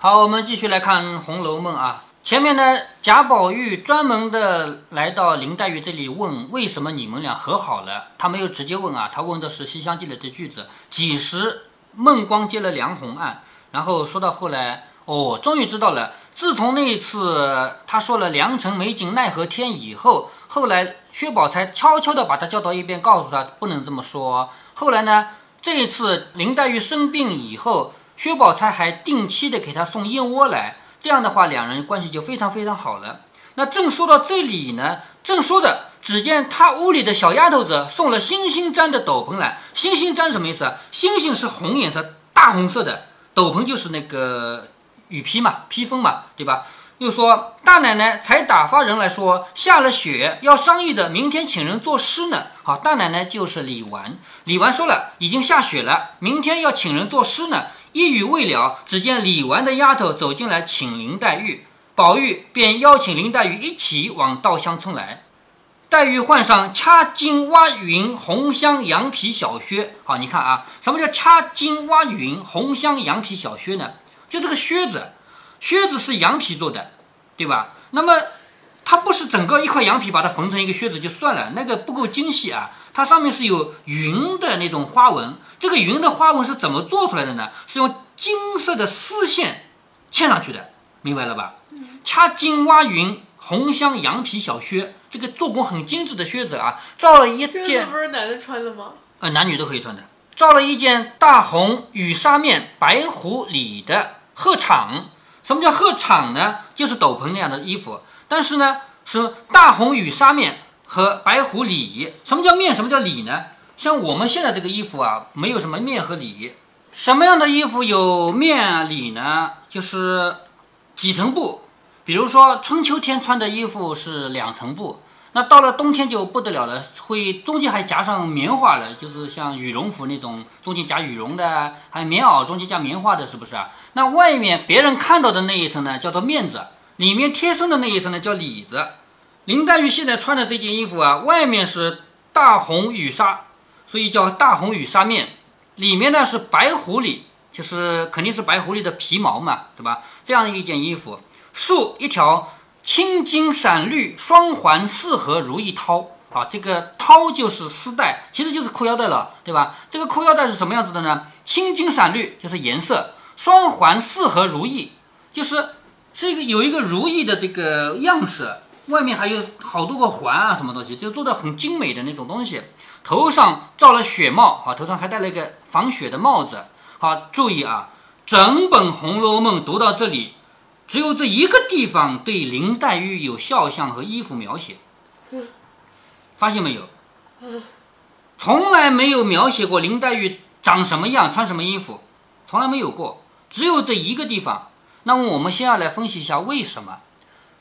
好，我们继续来看《红楼梦》啊。前面呢，贾宝玉专门的来到林黛玉这里问为什么你们俩和好了。他没有直接问啊，他问的是《西厢记》里的句子：几时孟光接了梁鸿案？然后说到后来，哦，终于知道了。自从那一次他说了“良辰美景奈何天”以后，后来薛宝钗悄悄地把他叫到一边，告诉他不能这么说。后来呢，这一次林黛玉生病以后。薛宝钗还定期的给他送燕窝来，这样的话，两人关系就非常非常好了。那正说到这里呢，正说着，只见他屋里的小丫头子送了星星毡的斗篷来。星星毡什么意思？星星是红颜色，大红色的斗篷就是那个雨披嘛，披风嘛，对吧？又说大奶奶才打发人来说下了雪，要商议着明天请人作诗呢。好，大奶奶就是李纨。李纨说了，已经下雪了，明天要请人作诗呢。一语未了，只见李纨的丫头走进来请林黛玉，宝玉便邀请林黛玉一起往稻香村来。黛玉换上掐金挖云红香羊皮小靴。好，你看啊，什么叫掐金挖云红香羊皮小靴呢？就这个靴子。靴子是羊皮做的，对吧？那么它不是整个一块羊皮把它缝成一个靴子就算了，那个不够精细啊。它上面是有云的那种花纹，这个云的花纹是怎么做出来的呢？是用金色的丝线嵌上去的，明白了吧？掐金挖云红镶羊皮小靴，这个做工很精致的靴子啊，造了一件不是男的穿的吗？呃，男女都可以穿的，造了一件大红羽纱面白狐里的鹤氅。什么叫鹤氅呢？就是斗篷那样的衣服，但是呢是大红与纱面和白狐里。什么叫面？什么叫里呢？像我们现在这个衣服啊，没有什么面和里。什么样的衣服有面里呢？就是几层布。比如说春秋天穿的衣服是两层布。那到了冬天就不得了了，会中间还夹上棉花了，就是像羽绒服那种，中间夹羽绒的，还有棉袄中间夹棉花的，是不是啊？那外面别人看到的那一层呢，叫做面子；里面贴身的那一层呢，叫里子。林黛玉现在穿的这件衣服啊，外面是大红羽纱，所以叫大红羽纱面；里面呢是白狐狸，就是肯定是白狐狸的皮毛嘛，对吧？这样一件衣服，束一条。青金闪绿双环四合如意绦啊，这个绦就是丝带，其实就是裤腰带了，对吧？这个裤腰带是什么样子的呢？青金闪绿就是颜色，双环四合如意就是是一个有一个如意的这个样式，外面还有好多个环啊，什么东西，就做的很精美的那种东西。头上罩了雪帽啊，头上还戴了一个防雪的帽子。好，注意啊，整本《红楼梦》读到这里。只有这一个地方对林黛玉有肖像和衣服描写，发现没有？从来没有描写过林黛玉长什么样、穿什么衣服，从来没有过。只有这一个地方。那么我们先要来分析一下为什么。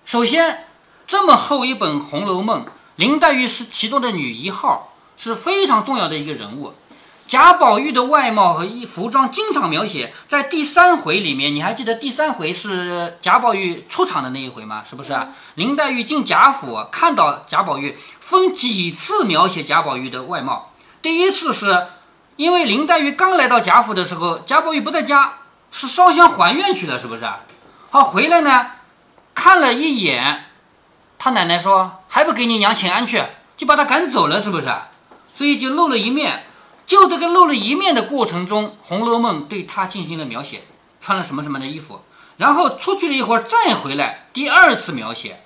首先，这么厚一本《红楼梦》，林黛玉是其中的女一号，是非常重要的一个人物。贾宝玉的外貌和衣服装经常描写，在第三回里面，你还记得第三回是贾宝玉出场的那一回吗？是不是啊？林黛玉进贾府看到贾宝玉，分几次描写贾宝玉的外貌。第一次是因为林黛玉刚来到贾府的时候，贾宝玉不在家，是烧香还愿去了，是不是？好，回来呢，看了一眼，他奶奶说还不给你娘请安去，就把他赶走了，是不是？所以就露了一面。就这个露了一面的过程中，《红楼梦》对她进行了描写，穿了什么什么的衣服，然后出去了一会儿再回来，第二次描写，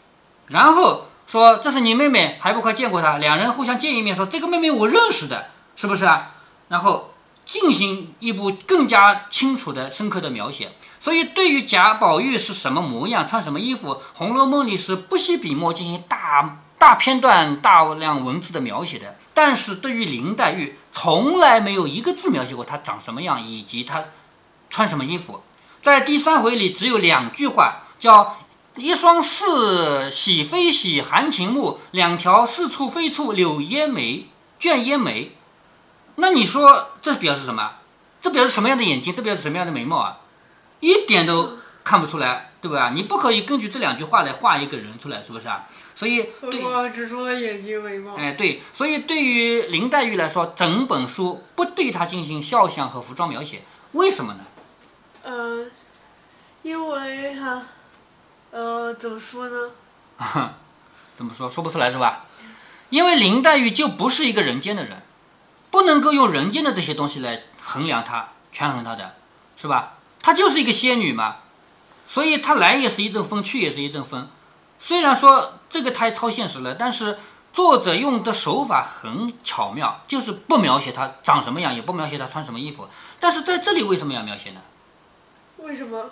然后说这是你妹妹，还不快见过她？两人互相见一面，说这个妹妹我认识的，是不是啊？然后进行一部更加清楚的、深刻的描写。所以对于贾宝玉是什么模样、穿什么衣服，《红楼梦》里是不惜笔墨进行大大片段、大量文字的描写的。但是对于林黛玉，从来没有一个字描写过她长什么样，以及她穿什么衣服。在第三回里只有两句话，叫“一双似喜非喜含情目，两条似蹙非蹙柳烟眉卷烟眉”。那你说这表示什么？这表示什么样的眼睛？这表示什么样的眉毛啊？一点都看不出来，对吧？你不可以根据这两句话来画一个人出来，是不是啊？所以，我只说了眼睛眉毛。哎，对，所以对于林黛玉来说，整本书不对她进行肖像和服装描写，为什么呢？嗯，因为他，呃，怎么说呢？怎么说？说不出来是吧？因为林黛玉就不是一个人间的人，不能够用人间的这些东西来衡量她、权衡她的，是吧？她就是一个仙女嘛，所以她来也是一阵风，去也是一阵风。虽然说这个太超现实了，但是作者用的手法很巧妙，就是不描写她长什么样，也不描写她穿什么衣服。但是在这里为什么要描写呢？为什么？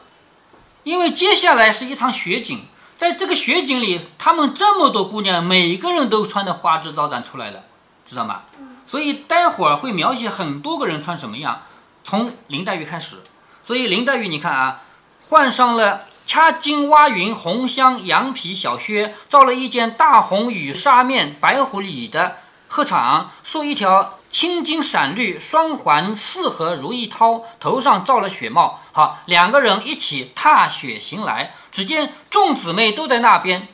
因为接下来是一场雪景。在这个雪景里，他们这么多姑娘，每个人都穿的花枝招展出来了，知道吗？所以待会儿会描写很多个人穿什么样，从林黛玉开始。所以林黛玉，你看啊，换上了掐金挖云红香羊皮小靴，罩了一件大红羽纱面白狐里的鹤氅，束一条。青金闪绿，双环四合如意绦，头上罩了雪帽。好，两个人一起踏雪行来。只见众姊妹都在那边，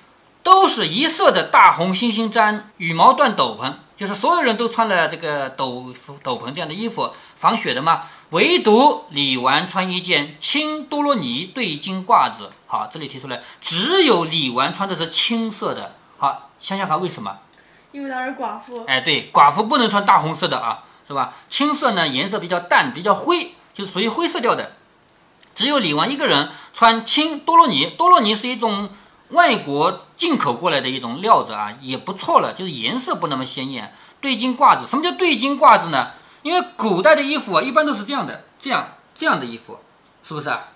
都是一色的大红猩猩毡羽毛缎斗篷，就是所有人都穿了这个斗斗篷这样的衣服防雪的嘛。唯独李纨穿一件青多罗尼对襟褂子。好，这里提出来，只有李纨穿的是青色的。好，想想看为什么？因为她是寡妇，哎，对，寡妇不能穿大红色的啊，是吧？青色呢，颜色比较淡，比较灰，就属于灰色调的。只有李纨一个人穿青多罗尼，多罗尼是一种外国进口过来的一种料子啊，也不错了，就是颜色不那么鲜艳。对襟褂子，什么叫对襟褂子呢？因为古代的衣服啊，一般都是这样的，这样这样的衣服，是不是啊？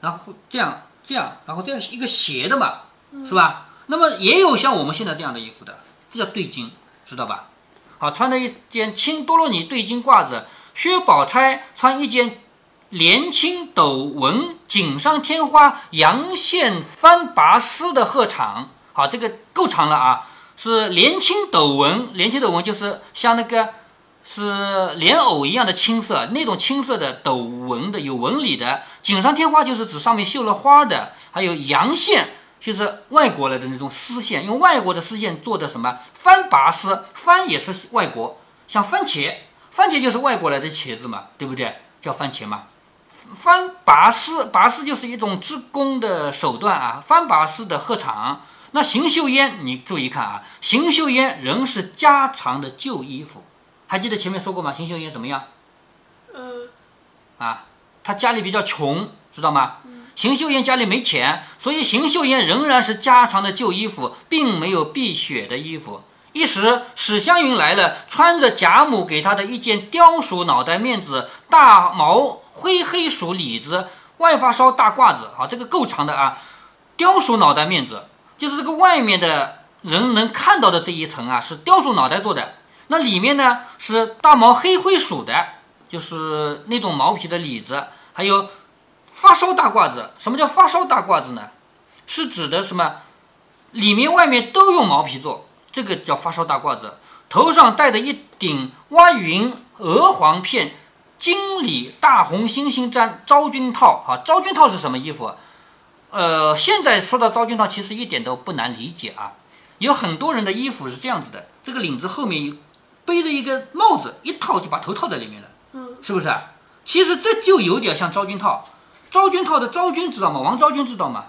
然后这样这样，然后这样一个斜的嘛，是吧？那么也有像我们现在这样的衣服的。这叫对襟，知道吧？好，穿的一件青多洛尼对襟褂子，薛宝钗穿一件连青斗纹锦上添花阳线翻拔丝的鹤氅。好，这个够长了啊！是连青斗纹，连青斗纹就是像那个是莲藕一样的青色，那种青色的斗纹的有纹理的。锦上添花就是指上面绣了花的，还有阳线。就是外国来的那种丝线，用外国的丝线做的什么翻拔丝，翻也是外国，像番茄，番茄就是外国来的茄子嘛，对不对？叫番茄嘛。番拔丝，拔丝就是一种织工的手段啊。翻拔丝的鹤氅，那邢岫烟，你注意看啊，邢岫烟仍是家常的旧衣服，还记得前面说过吗？邢岫烟怎么样？嗯，啊，他家里比较穷，知道吗？邢岫烟家里没钱，所以邢岫烟仍然是家常的旧衣服，并没有避雪的衣服。一时史湘云来了，穿着贾母给她的一件貂鼠脑袋面子大毛灰黑鼠里子外发烧大褂子，啊，这个够长的啊！貂鼠脑袋面子就是这个外面的人能看到的这一层啊，是貂鼠脑袋做的。那里面呢是大毛黑灰鼠的，就是那种毛皮的里子，还有。发烧大褂子，什么叫发烧大褂子呢？是指的什么？里面外面都用毛皮做，这个叫发烧大褂子。头上戴着一顶蛙云鹅黄片金里大红猩猩毡昭君套。啊，昭君套是什么衣服？呃，现在说到昭君套，其实一点都不难理解啊。有很多人的衣服是这样子的，这个领子后面背着一个帽子，一套就把头套在里面了，嗯，是不是？其实这就有点像昭君套。昭君套的昭君知道吗？王昭君知道吗？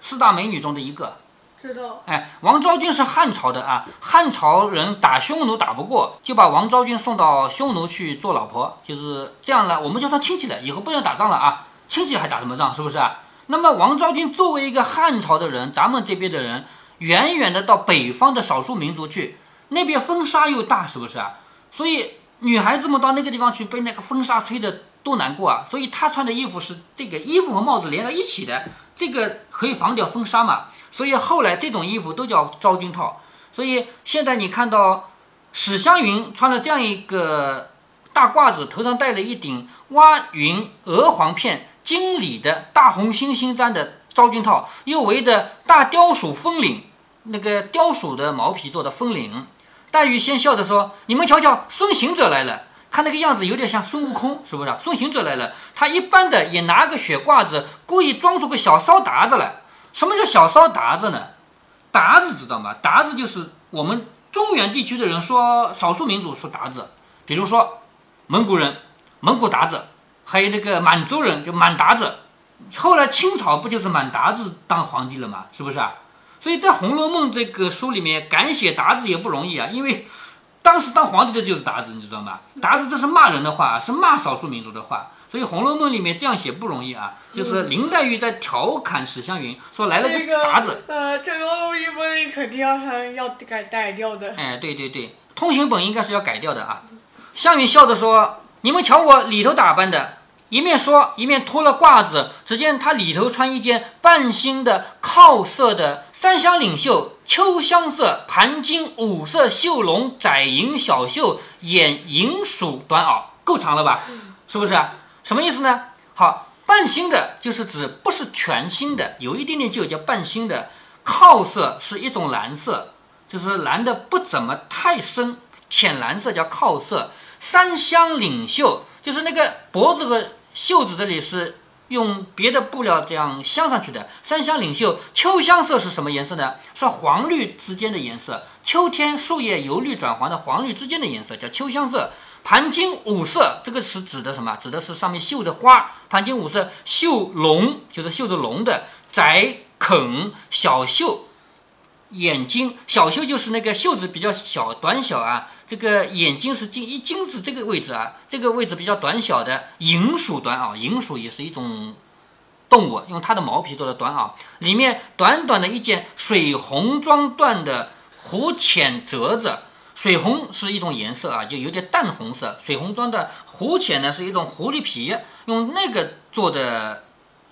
四大美女中的一个，知道。哎，王昭君是汉朝的啊，汉朝人打匈奴打不过，就把王昭君送到匈奴去做老婆，就是这样了。我们叫她亲戚了，以后不能打仗了啊，亲戚还打什么仗？是不是啊？那么王昭君作为一个汉朝的人，咱们这边的人，远远的到北方的少数民族去，那边风沙又大，是不是啊？所以女孩子们到那个地方去，被那个风沙吹的。多难过啊！所以她穿的衣服是这个衣服和帽子连在一起的，这个可以防掉风沙嘛。所以后来这种衣服都叫昭君套。所以现在你看到史湘云穿了这样一个大褂子，头上戴了一顶挖云鹅黄片金里的大红猩猩簪的昭君套，又围着大貂鼠风领，那个貂鼠的毛皮做的风领。黛玉先笑着说：“你们瞧瞧，孙行者来了。”他那个样子有点像孙悟空，是不是？孙行者来了，他一般的也拿个雪褂子，故意装出个小骚达子来。什么叫小骚达子呢？达子知道吗？达子就是我们中原地区的人说少数民族说达子，比如说蒙古人，蒙古达子，还有那个满族人就满达子，后来清朝不就是满达子当皇帝了吗？是不是啊？所以在《红楼梦》这个书里面，敢写达子也不容易啊，因为当时当皇帝的就是达子，你知道吗？达子这是骂人的话，是骂少数民族的话。所以《红楼梦》里面这样写不容易啊，就是林黛玉在调侃史湘云，说来了个达子，呃，这个录音本里肯定要要改改掉的。哎，对对对，通行本应该是要改掉的啊。湘云笑着说：“你们瞧我里头打扮的。”一面说，一面脱了褂子。只见他里头穿一件半新的靠色的三香领袖，秋香色盘金五色绣龙窄银小袖掩银鼠短袄，够长了吧？是不是？什么意思呢？好，半新的就是指不是全新的，有一点点旧叫半新的。靠色是一种蓝色，就是蓝的不怎么太深，浅蓝色叫靠色。三香领袖就是那个脖子和袖子这里是用别的布料这样镶上去的。三香领袖，秋香色是什么颜色呢？是黄绿之间的颜色，秋天树叶由绿转黄的黄绿之间的颜色叫秋香色。盘金五色，这个是指的什么？指的是上面绣着花。盘金五色，绣龙就是绣着龙的窄孔小袖，眼睛小袖就是那个袖子比较小短小啊。这个眼睛是金一金子这个位置啊，这个位置比较短小的银鼠短袄，银鼠也是一种动物，用它的毛皮做的短袄，里面短短的一件水红装缎的湖浅褶子。水红是一种颜色啊，就有点淡红色。水红装的狐浅呢，是一种狐狸皮，用那个做的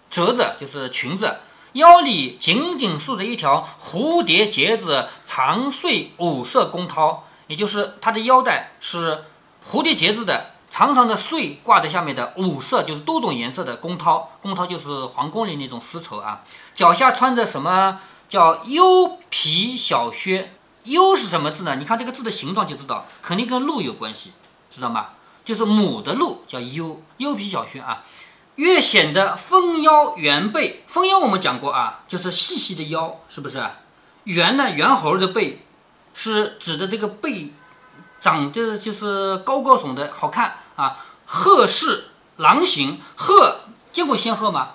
褶子，就是裙子。腰里紧紧束着一条蝴蝶结子长穗五色宫绦，也就是它的腰带是蝴蝶结子的长长的穗挂在下面的五色，就是多种颜色的宫绦。宫绦就是皇宫里那种丝绸啊。脚下穿着什么叫优皮小靴？优是什么字呢？你看这个字的形状就知道，肯定跟鹿有关系，知道吗？就是母的鹿叫优，优皮小靴啊。越显得丰腰圆背，丰腰我们讲过啊，就是细细的腰，是不是？圆呢，猿猴的背，是指的这个背长着就是高高耸的，好看啊。鹤是狼形，鹤见过仙鹤吗？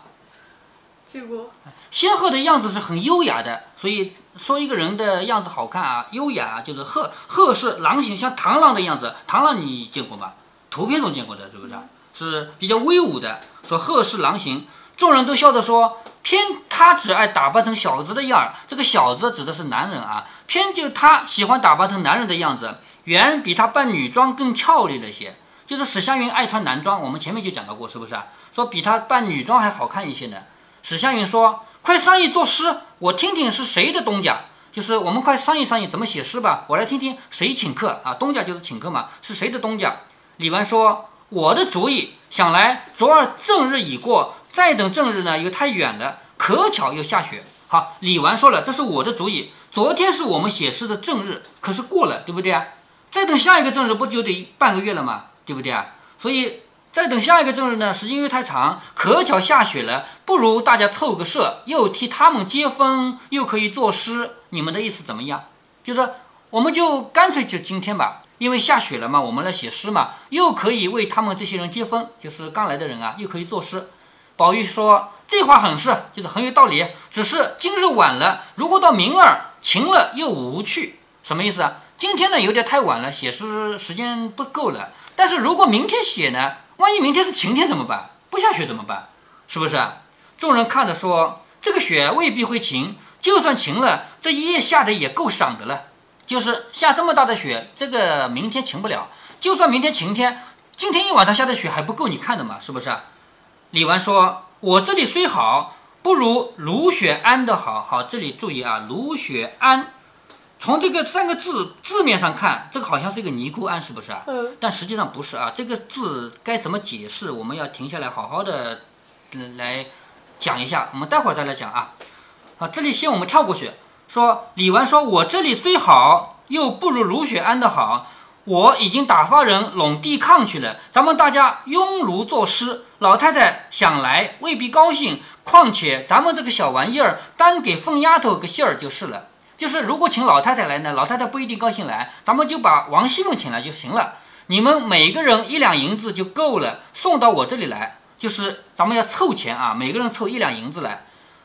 见过。仙鹤的样子是很优雅的，所以。说一个人的样子好看啊，优雅啊，就是鹤鹤是狼形，像螳螂的样子。螳螂你见过吗？图片中见过的，是不是？是比较威武的。说鹤是狼形，众人都笑着说，偏他只爱打扮成小子的样儿。这个小子指的是男人啊，偏就他喜欢打扮成男人的样子，远比他扮女装更俏丽了些。就是史湘云爱穿男装，我们前面就讲到过，是不是？说比他扮女装还好看一些呢。史湘云说。快商议作诗，我听听是谁的东家。就是我们快商议商议怎么写诗吧。我来听听谁请客啊？东家就是请客嘛，是谁的东家？李纨说：“我的主意，想来昨儿正日已过，再等正日呢又太远了，可巧又下雪。”好，李纨说了，这是我的主意。昨天是我们写诗的正日，可是过了，对不对啊？再等下一个正日，不就得半个月了吗？对不对啊？所以。再等下一个正日呢，时间又太长，可巧下雪了，不如大家凑个社，又替他们接风，又可以作诗。你们的意思怎么样？就是我们就干脆就今天吧，因为下雪了嘛，我们来写诗嘛，又可以为他们这些人接风，就是刚来的人啊，又可以作诗。宝玉说这话很是，就是很有道理。只是今日晚了，如果到明儿晴了又无趣，什么意思啊？今天呢有点太晚了，写诗时间不够了。但是如果明天写呢？万一明天是晴天怎么办？不下雪怎么办？是不是？众人看着说：“这个雪未必会晴，就算晴了，这一夜下的也够赏的了。就是下这么大的雪，这个明天晴不了。就算明天晴天，今天一晚上下的雪还不够你看的嘛？是不是？”李纨说：“我这里虽好，不如卢雪庵的好。好，这里注意啊，卢雪庵。”从这个三个字字面上看，这个好像是一个尼姑庵，是不是啊？嗯。但实际上不是啊，这个字该怎么解释？我们要停下来好好的来讲一下。我们待会儿再来讲啊。好，这里先我们跳过去。说李纨说：“我这里虽好，又不如卢雪庵的好。我已经打发人拢地炕去了，咱们大家拥炉作诗。老太太想来未必高兴，况且咱们这个小玩意儿，单给凤丫头个信儿就是了。”就是如果请老太太来呢，老太太不一定高兴来，咱们就把王熙凤请来就行了。你们每个人一两银子就够了，送到我这里来，就是咱们要凑钱啊，每个人凑一两银子来。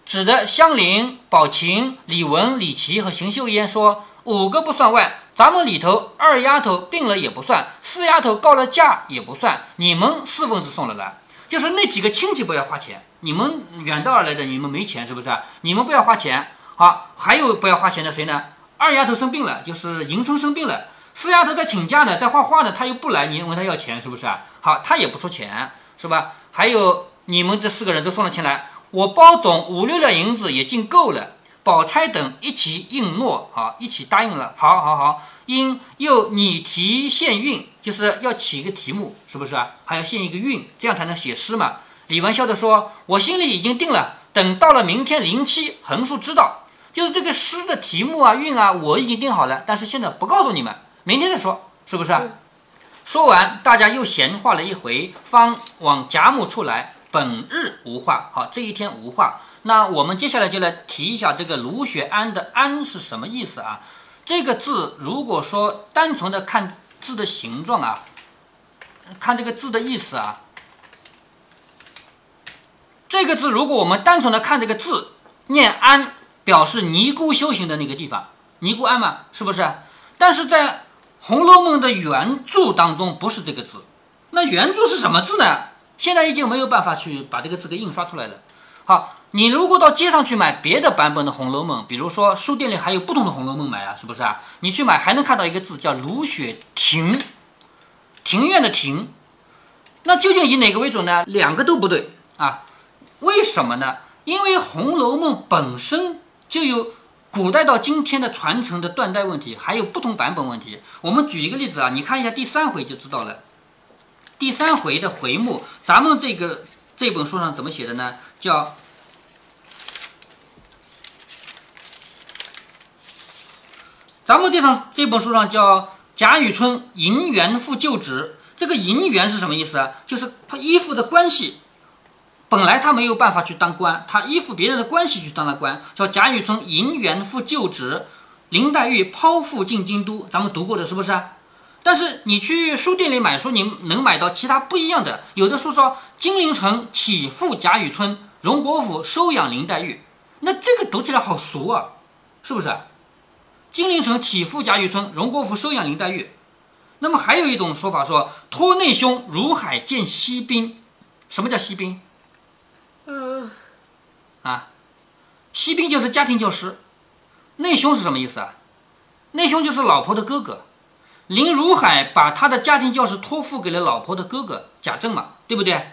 指的香菱、宝琴、李文、李琦和邢岫烟说五个不算外，咱们里头二丫头病了也不算，四丫头告了假也不算，你们四份子送了来，就是那几个亲戚不要花钱，你们远道而来的，你们没钱是不是？你们不要花钱。好，还有不要花钱的谁呢？二丫头生病了，就是迎春生病了。四丫头在请假呢，在画画呢，她又不来，你问她要钱是不是啊？好，她也不出钱是吧？还有你们这四个人都送了钱来，我包总五六两银子也尽够了。宝钗等一起应诺，好，一起答应了。好，好，好，因又拟题献韵，就是要起一个题目，是不是啊？还要献一个韵，这样才能写诗嘛。李纨笑着说：“我心里已经定了，等到了明天临期，横竖知道。就是这个诗的题目啊、韵啊，我已经定好了，但是现在不告诉你们，明天再说，是不是啊？”说完，大家又闲话了一回，方往贾母处来。本日无话，好，这一天无话。那我们接下来就来提一下这个卢学安的“安”是什么意思啊？这个字如果说单纯的看字的形状啊，看这个字的意思啊，这个字如果我们单纯的看这个字，念“安”，表示尼姑修行的那个地方，尼姑庵嘛，是不是？但是在《红楼梦》的原著当中不是这个字，那原著是什么字呢？现在已经没有办法去把这个字给印刷出来了。好，你如果到街上去买别的版本的《红楼梦》，比如说书店里还有不同的《红楼梦》买啊，是不是啊？你去买还能看到一个字叫卢雪亭，庭院的庭。那究竟以哪个为准呢？两个都不对啊。为什么呢？因为《红楼梦》本身就有古代到今天的传承的断代问题，还有不同版本问题。我们举一个例子啊，你看一下第三回就知道了。第三回的回目，咱们这个这本书上怎么写的呢？叫咱们这上这本书上叫贾雨村银元复旧职。这个银元是什么意思啊？就是他依附的关系，本来他没有办法去当官，他依附别人的关系去当了官，叫贾雨村银元复旧职。林黛玉剖腹进京都，咱们读过的是不是？但是你去书店里买书，你能买到其他不一样的。有的书说金陵城起复贾雨村，荣国府收养林黛玉，那这个读起来好俗啊，是不是？金陵城起复贾雨村，荣国府收养林黛玉。那么还有一种说法说托内兄如海见西宾，什么叫西宾？嗯，啊，西宾就是家庭教师，内兄是什么意思啊？内兄就是老婆的哥哥。林如海把他的家庭教师托付给了老婆的哥哥贾政嘛，对不对？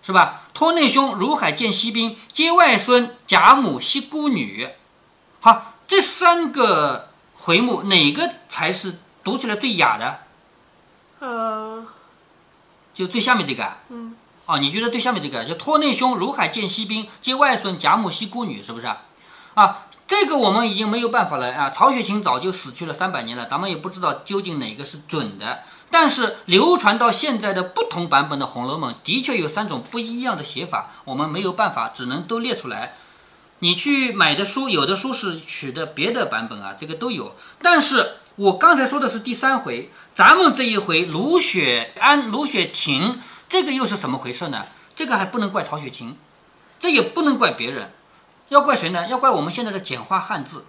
是吧？托内兄如海见西宾，接外孙贾母惜姑女。好，这三个回目哪个才是读起来最雅的？呃，就最下面这个啊。嗯，哦，你觉得最下面这个就托内兄如海见西宾，接外孙贾母惜姑女，是不是？啊，这个我们已经没有办法了啊！曹雪芹早就死去了三百年了，咱们也不知道究竟哪个是准的。但是流传到现在的不同版本的《红楼梦》，的确有三种不一样的写法，我们没有办法，只能都列出来。你去买的书，有的书是取的别的版本啊，这个都有。但是我刚才说的是第三回，咱们这一回卢雪安、卢雪亭，这个又是怎么回事呢？这个还不能怪曹雪芹，这也不能怪别人。要怪谁呢？要怪我们现在的简化汉字。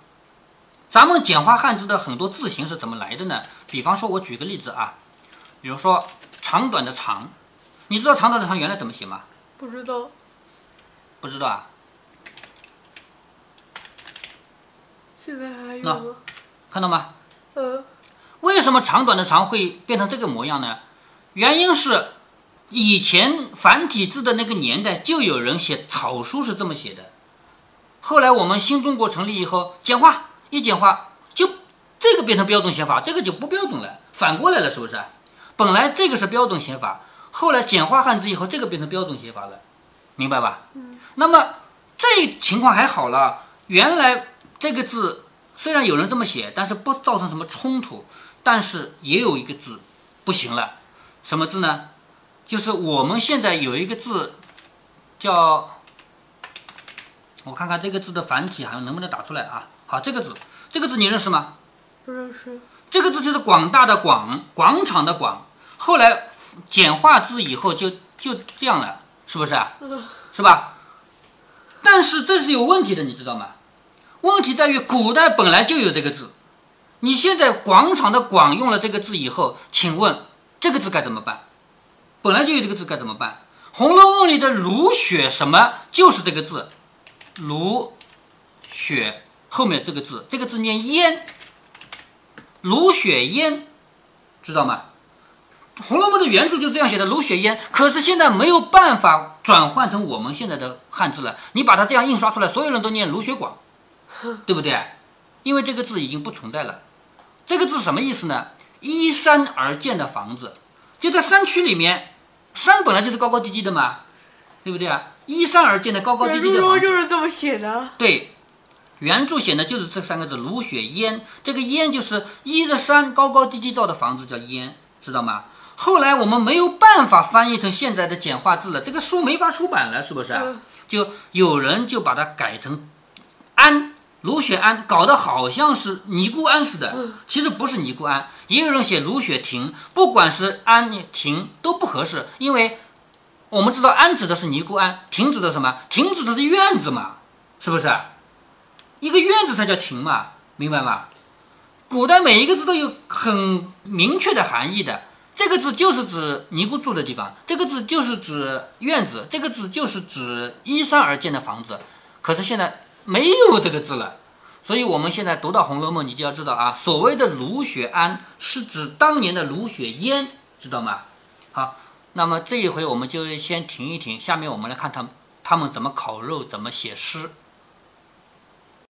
咱们简化汉字的很多字形是怎么来的呢？比方说，我举个例子啊，比如说长短的长，你知道长短的长原来怎么写吗？不知道。不知道啊？现在还有吗？看到吗？呃，为什么长短的长会变成这个模样呢？原因是以前繁体字的那个年代就有人写草书是这么写的。后来我们新中国成立以后，简化一简化，就这个变成标准写法，这个就不标准了，反过来了，是不是？本来这个是标准写法，后来简化汉字以后，这个变成标准写法了，明白吧？嗯。那么这情况还好了，原来这个字虽然有人这么写，但是不造成什么冲突，但是也有一个字不行了，什么字呢？就是我们现在有一个字叫。我看看这个字的繁体还能不能打出来啊？好，这个字，这个字你认识吗？不认识。这个字就是广大的广，广场的广。后来简化字以后就就这样了，是不是啊？是吧？但是这是有问题的，你知道吗？问题在于古代本来就有这个字，你现在广场的“广”用了这个字以后，请问这个字该怎么办？本来就有这个字该怎么办？《红楼梦》里的“如雪”什么就是这个字，“如雪”后面这个字，这个字念“烟”，“如雪烟”，知道吗？《红楼梦》的原著就这样写的“如雪烟”，可是现在没有办法转换成我们现在的汉字了。你把它这样印刷出来，所有人都念“芦雪广”，对不对？因为这个字已经不存在了。这个字什么意思呢？依山而建的房子，就在山区里面。山本来就是高高低低的嘛，对不对啊？依山而建的高高低低的房子，就是这么写的。对，原著写的就是这三个字“如雪烟”。这个“烟”就是依着山高高低低造的房子，叫“烟”，知道吗？后来我们没有办法翻译成现在的简化字了，这个书没法出版了，是不是？就有人就把它改成“安”。芦雪庵搞得好像是尼姑庵似的，其实不是尼姑庵。也有人写卢雪亭，不管是庵亭都不合适，因为我们知道庵指的是尼姑庵，亭指的什么？亭指的是院子嘛，是不是？一个院子才叫亭嘛，明白吗？古代每一个字都有很明确的含义的，这个字就是指尼姑住的地方，这个字就是指院子，这个字就是指依山而建的房子。可是现在。没有这个字了，所以我们现在读到《红楼梦》，你就要知道啊，所谓的卢雪庵是指当年的卢雪烟，知道吗？好，那么这一回我们就先停一停，下面我们来看他们他们怎么烤肉，怎么写诗。